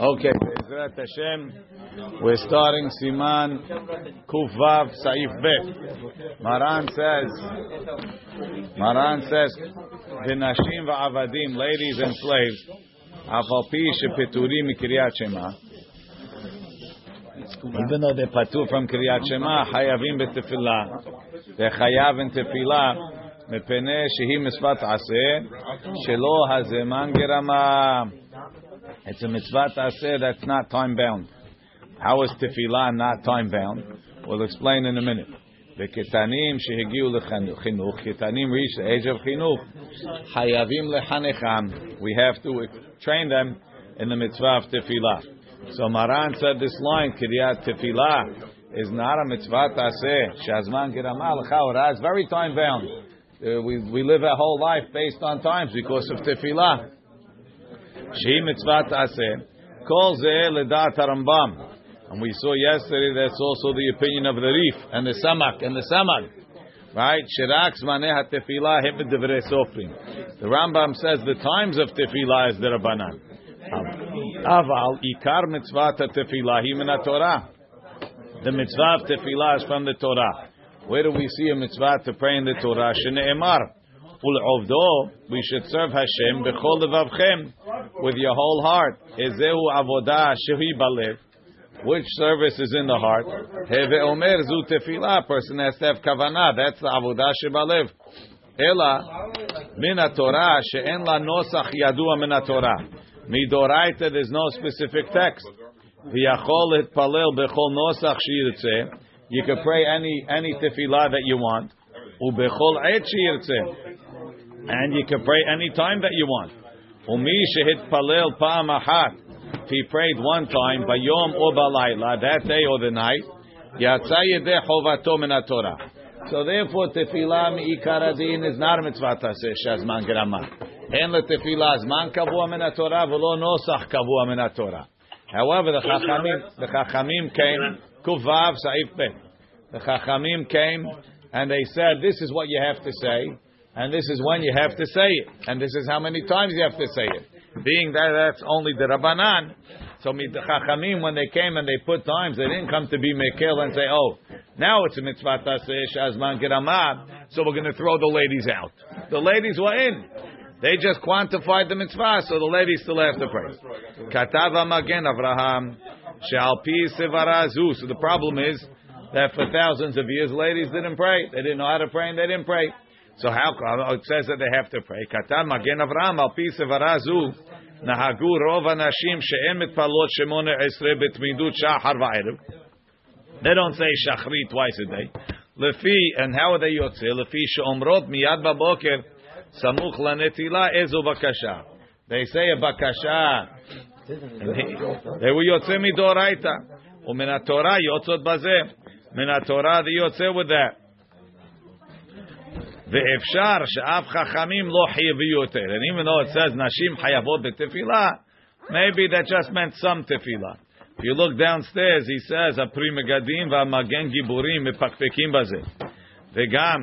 Okay, Bezrat Hashem, we're starting Siman Kuvav Saif Bet. Maran says, Maran says, V'nashim va'avadim, ladies and slaves, Afal pi shepeturim mikriyat Shema. Even though they're patur from Kriyat Shema, hayavim betefillah. They're chayav in tefillah. מפני שהיא מצוות עשה, שלא הזמן גרמה. It's a mitzvah taseh that's not time bound. How is tefillah not time bound? We'll explain in a minute. The ketanim shehigiu lechinuch, ketanim reach the age of chinuch, hayavim lechanecham. We have to train them in the mitzvah of tefillah. So Maran said this line, kiryat tefillah, is not a mitzvah taseh. Shazman giramal chaura. It's very time bound. Uh, we, we live our whole life based on times because of tefillah. She mitzvah taseh. Kol zeh ledat Rambam. And we saw yesterday that's also the opinion of the Rif and the Samak and the Samag. Right? Shirak zmaneh tefillah hibid devrei sofrim. The Rambam says the times of tefillah is the Rabbanan. Aval ikar mitzvah tefillah hi min Torah. The mitzvah of tefillah is from the Torah. Where do we see a mitzvah to pray in the Torah? Shne'emar. Ul'ovdo, we should serve Hashem b'chol levavchem, with your whole heart. Ezehu avodah shehi balev. Which service is in the heart? Heve omer zu tefillah. Person has to have kavanah. That's the avodah shebalev. Ela min Torah she'en la nosach yadua min Torah. Midoraita, there's no specific text. V'yachol itpalel bechol nosach shirtzeh. You can pray any any tefillah that you want. Ubechol et shirtzeh. And you can pray any time that you want. Umi shehit palel pa'am. If he prayed one time, bayom or balayla, that day or the night, yatsa yedeh chovato Torah. So therefore, tefillah mi'ikaradin is not a mitzvah taseh shazman grama. En le tefillah zman kavua min Torah v'lo nosach kavua min Torah. However, the chachamim, the chachamim came, kuvav saif bet. The chachamim came and they said, this is what you have to say, and this is when you have to say it, and this is how many times you have to say it. Being that that's only the Rabbanan, so Chachamim, when they came and they put times, they didn't come to be Mekel and say, oh, now it's a mitzvah taseh shazman geramah, so we're going to throw the ladies out. The ladies were in. They just quantified the mitzvah, so the ladies still have to pray. Katava magen Avraham, shal pi sevarazu. So the problem is that for thousands of years, ladies didn't pray. They didn't know how to pray and they didn't pray. So how it says that they have to pray? Katan magen Avraham al pi sevarazu. נהגו רוב הנשים שאין מתפללות שמונה עשרה בתמידות שחר וערב. They don't say shachri twice a day. לפי, and how are they יוצא? לפי שאומרות מיד בבוקר, סמוך לנטילה, איזו בקשה. They say a בקשה. they were יוצא מדאורייתא. ומן התורה יוצאות בזה. מן התורה they יוצא with that. ואפשר שאף חכמים לא חייבי יותר. And even though it says נשים חייבות בתפילה, maybe that just meant some תפילה. If you look downstairs, he says, הפרי מגדים והמגן גיבורים מפקפקים בזה. וגם,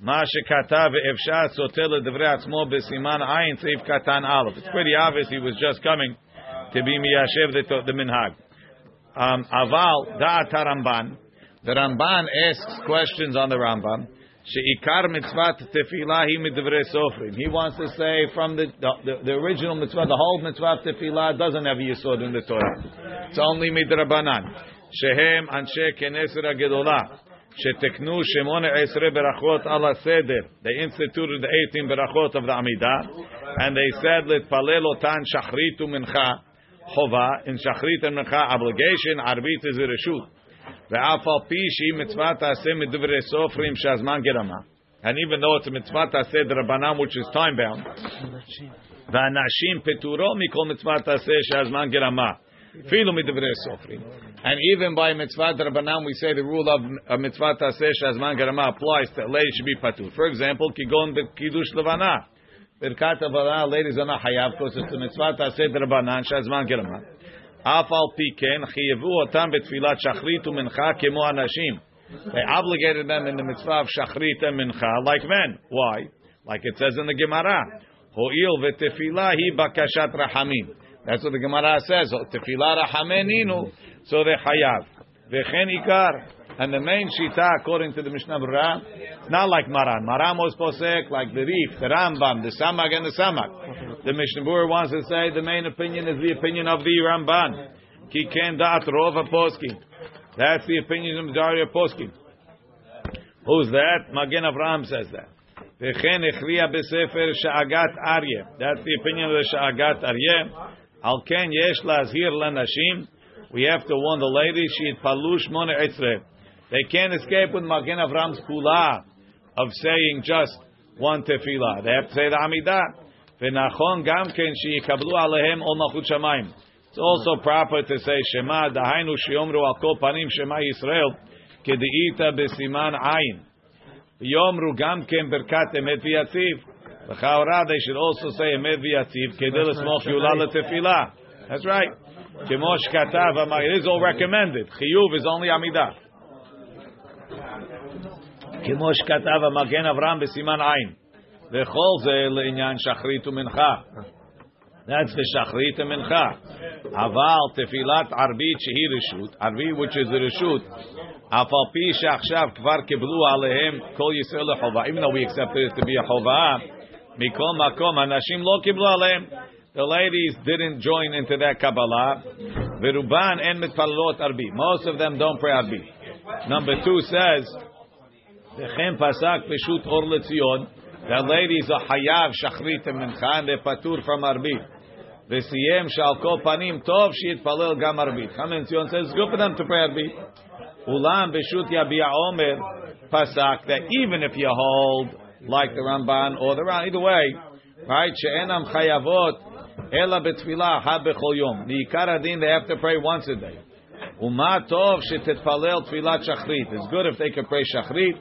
מה שכתב ואפשר סותר לדברי עצמו בסימן עין סעיף קטן א'. It's pretty obvious he was just coming to be מיישב the מנהג. Um, אבל, דעת הרמב"ן, the Ramban asks questions on the Rambam, Sofrim. He wants to say from the, the, the original mitzvah, the whole mitzvah tefillah doesn't have yisod in the Torah. It's only midrabanan. Shehem anshe keneser gedolah. Sheteknu shemone esre berachot ala seder. They instituted the 18 berachot of the Amidah, and they said palel otan shachrit mincha chova in and mincha obligation. Arbit is reshut. ואף על פי שהיא מצווה תעשה מדברי סופרים שהזמן גרמה. And even though it's a mitzvah תעשה דרבנן, which is time bound, והנשים פטורו מכל מצווה תעשה שהזמן גרמה. אפילו מדברי סופרים. And even by mitzvah דרבנן, we say the rule of mitzvah תעשה שהזמן גרמה applies to ladies should be פטור. For example, כגון בקידוש לבנה. ברכת הבנה, ladies are not חייב, because it's a mitzvah תעשה דרבנן שהזמן גרמה. אף על פי כן חייבו אותם בתפילת שחרית ומנחה כמו אנשים. They obligated them in the mitzvah of shachrit and mincha like men. Why? Like it says in the Gemara. Ho'il v'tefillah hi bakashat rahamim. That's what the Gemara says. Tefillah rachameninu. So they chayav. Vechen ikar. And the main shita, according to the Mishnah Berurah, it's not like Maran. Maran was posek like the Rif, the Rambam, the Samak, and the Samak. The Mishnah Berurah wants to say the main opinion is the opinion of the Ramban. Ki ken dat rova poskim. That's the opinion of the of poskim. Who's that? Magen Avraham says that. Vechen echriya besefer sha'agat arye. That's the opinion of the sha'agat arye. Al ken yesh lazhir lanashim. We have to warn the ladies. She palush mone etzre. They can't escape with Magen Avram's kula of saying just one tefillah. They have to say the Amidah. V'nachon gam ken sheyikablu alehem ol malchut shamayim. It's also proper to say Shema, dahainu sheyomru al kol panim Shema Yisrael, kediita besiman ayin. Yomru gam ken berkat emet v'yatziv. L'chaora, they should also say emet v'yatziv, kedil esmoch yulal tefillah. That's right. Kemosh katav, it is all recommended. Chiyuv is only Amidah. כמו שכתב המגן אברהם בסימן עין. וכל זה לעניין שחרית ומנחה. That's the שחרית ומנחה. אבל תפילת ערבית שהיא רשות, ערבי which is a רשות, אף על פי שעכשיו כבר קיבלו עליהם כל ישראל לחובה, even though we accept it to be a חובה, מכל מקום, אנשים לא קיבלו עליהם. The ladies didn't join into that Kabbalah. ורובן אין מתפללות ערבי. Most of them don't pray ערבי. Number two says, V'chem pasak peshut or letzion. That ladies are hayav shachrit and mincha, and they're patur from arbit. V'siyem shal kol panim tov shit palel gam arbit. Chaim Tzion says good for them to pray arbit. Ulam beshut yabia omer pasak that even if you hold like the Ramban or the Ran, either way, right? She'enam chayavot ela betfilah ha bechol yom. The ikar adin they have to pray once a day. Uma tov shetetpalel tfilat shachrit. It's good if they can pray shachrit.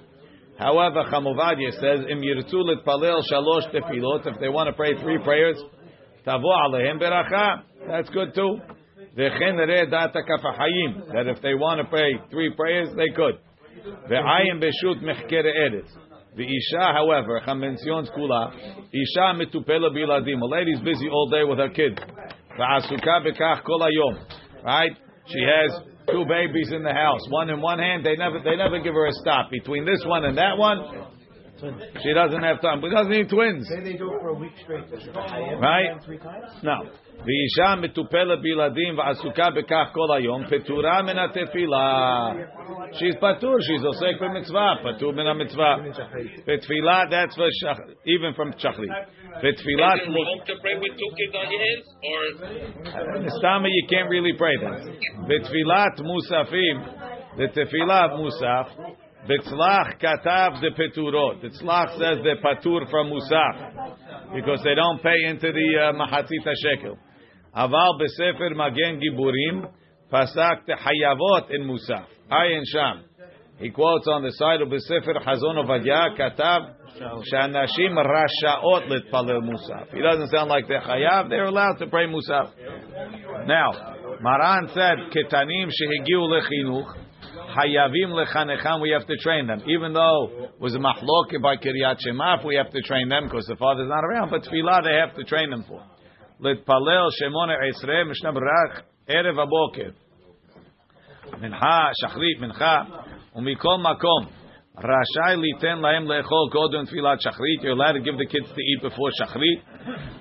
However, Chamuvadia says, "Im yirtzu litpalel shalosh tefilot." If they want to pray three prayers, tavo alehem beracha. That's good too. V'chen data kafahayim. That if they want to pray three prayers, they could. Ve'ayim beshut mechkere eretz. The isha, however, Chamension's kula, isha mitupela biladim. A lady's busy all day with her kids. Right? She has two babies in the house, one in one hand. They never they never give her a stop between this one and that one. She doesn't have time. But doesn't need twins. Say they do it for a week straight. Right? Three times? No. ואישה מטופלת בילדים ועסוקה בכך כל היום, פטורה מן התפילה. She's patur, she's עוסק במצווה, פטור מן המצווה. בתפילה, that's for shach, even from shachrit. בתפילת... Is it wrong to pray with two kids on your hands? Or Stama, you can't really pray that. בתפילת מוספים, the תפילה מוסף, The tzlach katav the peturot. The says the patur from musaf because they don't pay into the uh, mahatzit shekel. Aval besefer magen giburim pasak the hayavot in musaf. Ayin sham. He quotes on the side of besefer hazon ovadia katav shanashim rashaot litpalel musaf. He doesn't sound like they're hayav. They're allowed to pray musaf. Now, Maran said ketanim shehigiu lechinuch. חייבים לחנכם, we have to train them. Even though it was a mahloket by Kiryat Shema, we have to train them because the father's not around, but tefillah they have to train them for. להתפלל שמונה עשרה, משנה ברח, ערב הבוקר. מנחה, שחרית, מנחה, ומכל מקום, רשאי ליתן להם לאכול קודם תפילת שחרית, you're allowed to give the kids to eat before שחרית,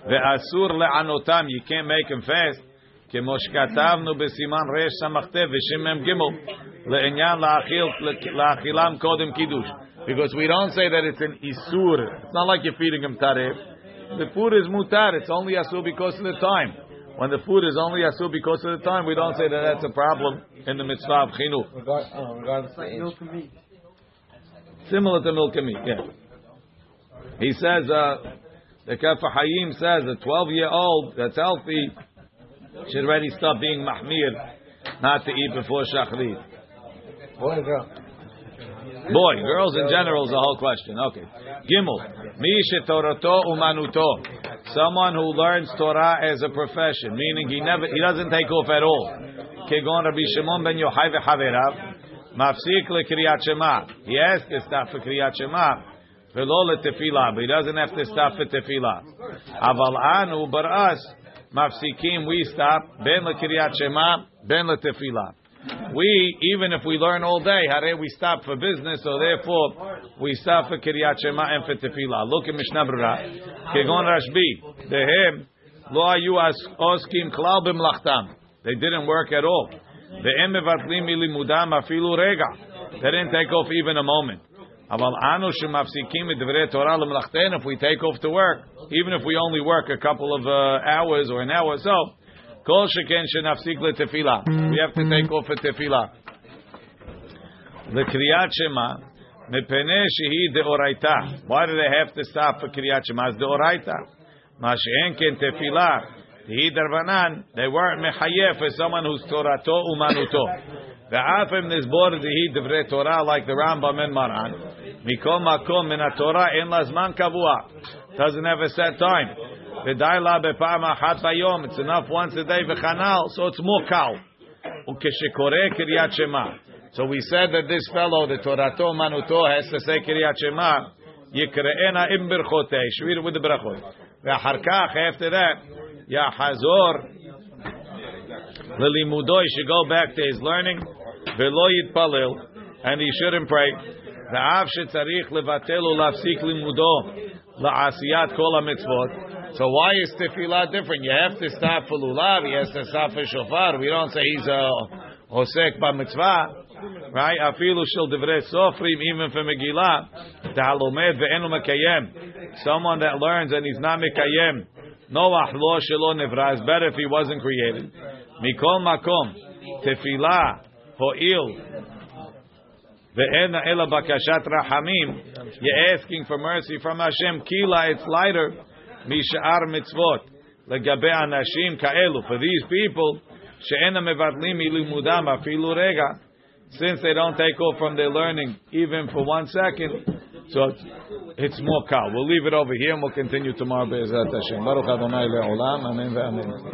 ואסור לענותם, you can't make them fast, כמו שכתבנו בסימן רש ס"ט kiddush. Because we don't say that it's an isur. It's not like you're feeding him tarif. The food is mutar. It's only asur because of the time. When the food is only asur because of the time, we don't say that that's a problem in the mitzvah of chinuch. Milk. Similar to milk and meat, yeah. He says, uh, the Kafah Hayim says a 12 year old that's healthy should already stop being mahmir not to eat before shachrit. Boy girl? Boy, girls in general is a whole question. Okay. Gimel. Mi toroto umanuto. Someone who learns Torah as a profession, meaning he never, he doesn't take off at all. Kegon Rabbi Shimon ben Yochai v'chaverav. Mafsik lekriyat Shema. He has to stop for kriyat Shema. Velo letefila, but he doesn't have to stop for tefillah. Aval anu, but us, mafsikim, we stop. Ben lekiryat shema, ben letefila. We, even if we learn all day, hare we stop for business, so therefore we stop for kiryat shema and for tefila. Look at Mishnah Berurah. Kegon Rashbi, dehem lo ayu oskim klal b'mlachtam. They didn't work at all. Ve'em mevatlim milimudam afilu rega. They didn't take off even a moment. Aval anu shemafsikim midvrei Torah lemlachten. If we take off to work, even if we only work a couple of uh, hours or an hour or so, kol sheken shenafsik letefila. We have to take off for tefila. Lekriyat shema mepene shehi deoraita. Why do they have to stop for kriyat shema? It's deoraita. Ma she'en ken tefila. He darvanan. They weren't mechayef for someone who's torato umanuto. ואף אם נסבור דהי דברי תורה, like the Rambam and Maran, מכל מקום מן התורה אין לה זמן קבוע. Doesn't have a set time. ודי לה בפעם אחת ביום, it's enough once a day וכנ"ל, so it's more קל. וכשקורא קריאת שמע. So we said that this fellow, the תורתו אומנותו, has to say קריאת שמע, יקראנה עם ברכותי, שביל with the ברכות. ואחר כך, after that, יחזור Lilimudo, he should go back to his learning. Velo yitpalil, and he shouldn't pray. Ve'av shetzarich levatel ulafsik limudo la'asiyat kol mitzvot. so why is tefillah different? You have to stop for lulav. He has to stop for shofar. We don't say he's a hosek ba mitzvah. Right? Afilu shel divrei sofrim, even for Megillah, ta'alomed ve'enu mekayem. Someone that learns and he's not mekayem. Noach lo shelo nevra. It's better if he wasn't created. Mikol makom, tefillah, ho'il, ve'ena ela bakashat rahamim. You're asking for mercy from Hashem. Kila, it's lighter. Mishar mitzvot. Legabe anashim ka'elu. For these people, she'ena mevatlim ilimudam afilu rega. Since they don't take off from their learning even for one second, so it's, more kal. We'll leave it over here and we'll continue tomorrow. Baruch Adonai le'olam. Amen ve'amen.